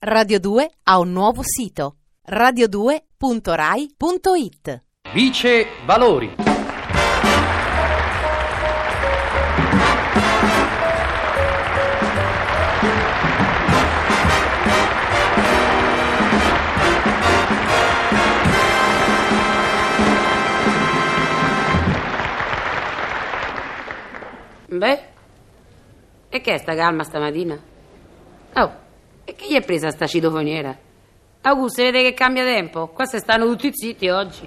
Radio 2 ha un nuovo sito radio2.rai.it Vice Valori. Beh, e che è sta calma stamattina? Che gli è presa sta citofoniera? Augusto, vede che cambia tempo? Qua se stanno tutti zitti oggi.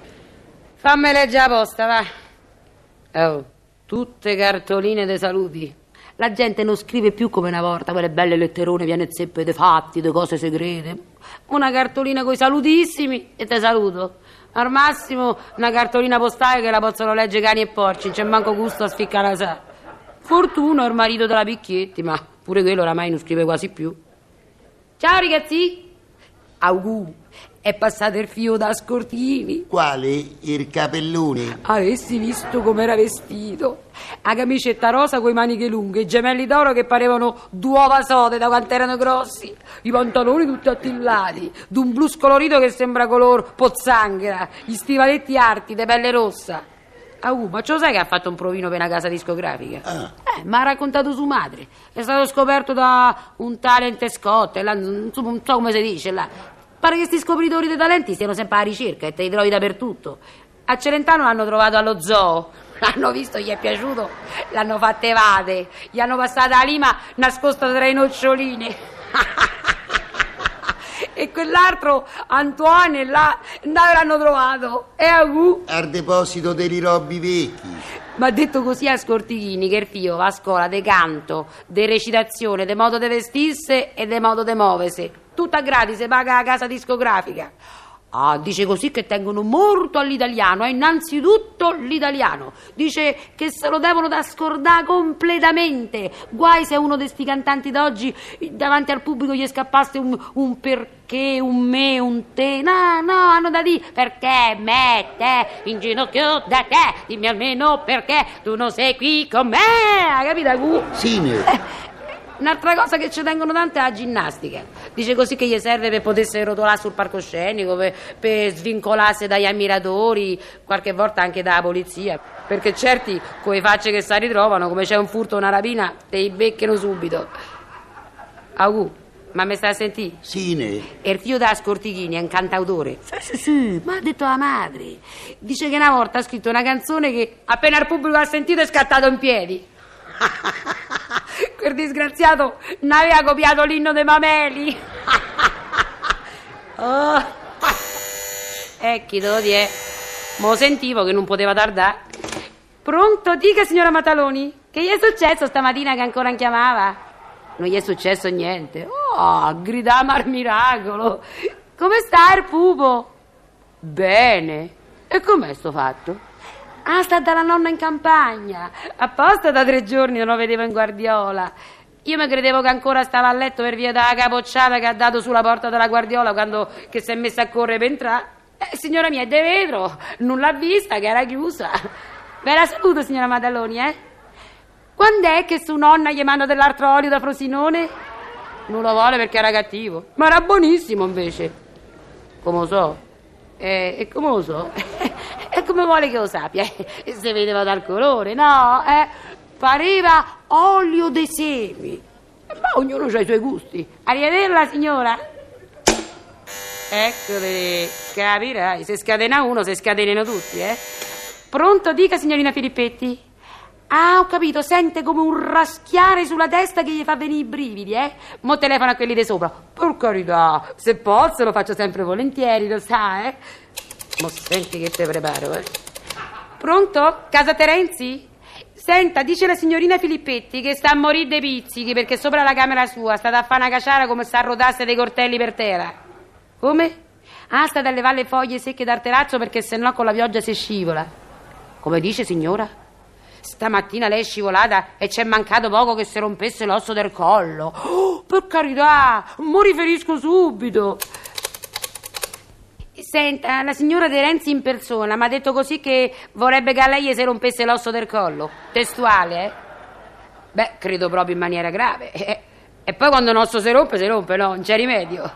Fammi leggere la posta, va. Oh, tutte cartoline dei saluti. La gente non scrive più come una volta, quelle belle letterone piene zeppe dei fatti, de cose segrete. Una cartolina coi salutissimi e te saluto. Al massimo una cartolina postale che la possono leggere cani e porci, non c'è manco gusto a spiccare la sa. Fortuna il marito della Picchietti, ma pure quello oramai non scrive quasi più. Ciao ragazzi! Augù, è passato il fio da Scortini. Quale? Il capellone? Avessi visto com'era vestito. La camicetta rosa coi maniche lunghe, i gemelli d'oro che parevano due uova sode da quanto erano grossi, i pantaloni tutti attillati, d'un blu scolorito che sembra color pozzanghera, gli stivaletti arti de pelle rossa. Uh, ma ce lo sai che ha fatto un provino per una casa discografica? Ah. Eh, mi ha raccontato sua madre. È stato scoperto da un talent Scott, là, non so, come si dice là. Pare che questi scopritori dei talenti siano sempre alla ricerca e te li trovi dappertutto. A Celentano l'hanno trovato allo zoo. L'hanno visto, gli è piaciuto, l'hanno fatta evade, gli hanno passata la lima nascosta tra i noccioline. e quell'altro, Antoine, là, dove l'hanno trovato? E a Gu? Al deposito dei robi vecchi. Ma detto così a Scortichini che il figlio va a scuola di canto, di recitazione, di modo di vestirsi e di modo di muoversi. Tutta gratis, paga la casa discografica. Ah, dice così che tengono molto all'italiano, e innanzitutto l'italiano. Dice che se lo devono da scordare completamente. Guai se uno di sti cantanti d'oggi davanti al pubblico gli scappasse un, un perché, un me, un te. No, no, hanno da dire perché me, te, in ginocchio da te. Dimmi almeno perché tu non sei qui con me. Hai capito? Gu? Sine, Un'altra cosa che ci tengono tanto è la ginnastica. Dice così che gli serve per potersi rotolare sul palcoscenico, per, per svincolarsi dagli ammiratori, qualche volta anche dalla polizia. Perché certi, con le facce che si ritrovano, come c'è un furto o una rapina, te li becchino subito. Augù, ma mi stai a sentire? Sine. E il figlio da Scortichini è un cantautore. Sì, sì, sì, ma ha detto la madre. Dice che una volta ha scritto una canzone che appena il pubblico ha sentito è scattato in piedi. Quel disgraziato ne aveva copiato l'inno dei mameli. oh. E chi te lo die? Mo sentivo che non poteva tardare. Pronto? Dica, signora Mataloni, che gli è successo stamattina che ancora non chiamava? Non gli è successo niente. Oh, gridava al miracolo. Come sta il pupo? Bene. E com'è sto fatto? Ah, sta dalla nonna in campagna. Apposta da tre giorni non lo vedevo in guardiola. Io mi credevo che ancora stava a letto per via della capocciata che ha dato sulla porta della guardiola quando che si è messa a correre per entrare. Eh, signora mia, è de vetro. Non l'ha vista che era chiusa. Ve la saluto, signora Maddaloni, eh? Quando è che su nonna gli manda dell'altro olio da Frosinone? Non lo vuole perché era cattivo. Ma era buonissimo invece. Come lo so? Eh, e come lo so? Come vuole che lo sappia? Si vedeva dal colore, no? Eh? Pareva olio dei semi. Ma ognuno ha i suoi gusti. Arrivederla, signora. Eccole, capirai. Se scatena uno, se scatenano tutti, eh? Pronto, dica, signorina Filippetti? Ah, ho capito, sente come un raschiare sulla testa che gli fa venire i brividi, eh? Mo telefono a quelli di sopra. Per carità, se posso lo faccio sempre volentieri, lo sa, eh? Mo senti che te preparo, eh? Pronto? Casa Terenzi? Senta, dice la signorina Filippetti che sta a morire dei pizzichi perché sopra la camera sua sta a fare una caciara come se arrotasse dei cortelli per terra. Come? Ah, sta a levare le foglie secche dal terrazzo perché sennò con la pioggia si scivola. Come dice, signora? Stamattina lei è scivolata e c'è mancato poco che si rompesse l'osso del collo. Oh, per carità, mo riferisco subito. Senta, la signora De Renzi in persona mi ha detto così che vorrebbe che a lei si rompesse l'osso del collo. Testuale, eh? Beh, credo proprio in maniera grave. Eh, E poi quando un osso si rompe, si rompe, no? Non c'è rimedio.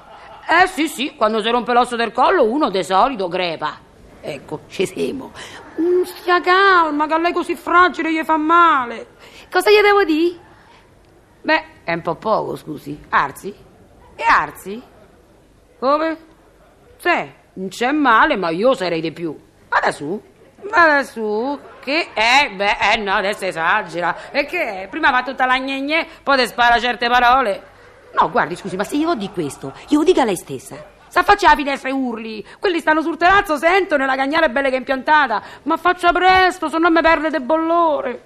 Eh sì, sì, quando si rompe l'osso del collo uno di solito crepa. Ecco, ci siamo. Mm, stia calma, che a lei così fragile gli fa male. Cosa gli devo dire? Beh, è un po' poco, scusi. Arzi? E Arzi? Come? Sì, non c'è male, ma io sarei di più. Vada su, vada su. Che è? Beh, eh no, adesso esagera. E che è? Prima fa tutta la gne poi ti spara certe parole. No, guardi, scusi, ma se io di questo, io dica lei stessa. Sa faccia la finestra e urli. Quelli stanno sul terrazzo, sentono la cagnara è bella che è impiantata. Ma faccia presto, se no mi perde del bollore.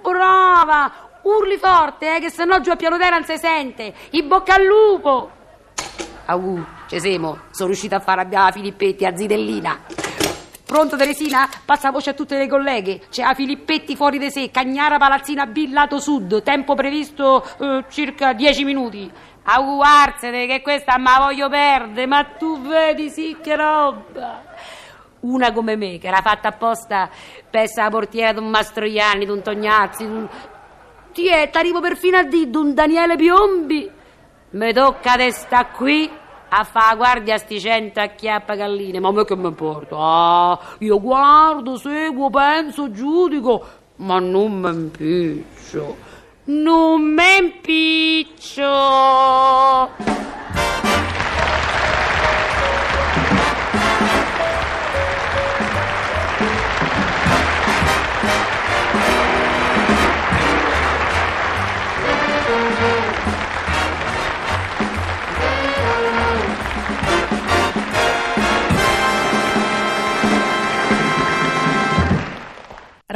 Brava! Urli forte, eh, che se no giù a piano terra non si sente. In bocca al lupo! Au, ci siamo. Sono riuscita a far arrabbiare la Filippetti a Zidellina. Pronto Teresina? Passa voce a tutte le colleghe. C'è la Filippetti fuori di sé, Cagnara Palazzina B lato sud, tempo previsto eh, circa 10 minuti. Aguarsene che questa ma voglio perdere, ma tu vedi sì che roba. Una come me, che era fatta apposta per essere la portiera di un Mastroianni, di un Tognazzi, di un... Ti è, t'arrivo perfino a dire, di un Daniele Piombi. Mi tocca di sta qui a fare guardia sti cento acchiappa galline. Ma a me che mi importa? Ah, io guardo, seguo, penso, giudico, ma non mi impiccio. Non mi impiccio.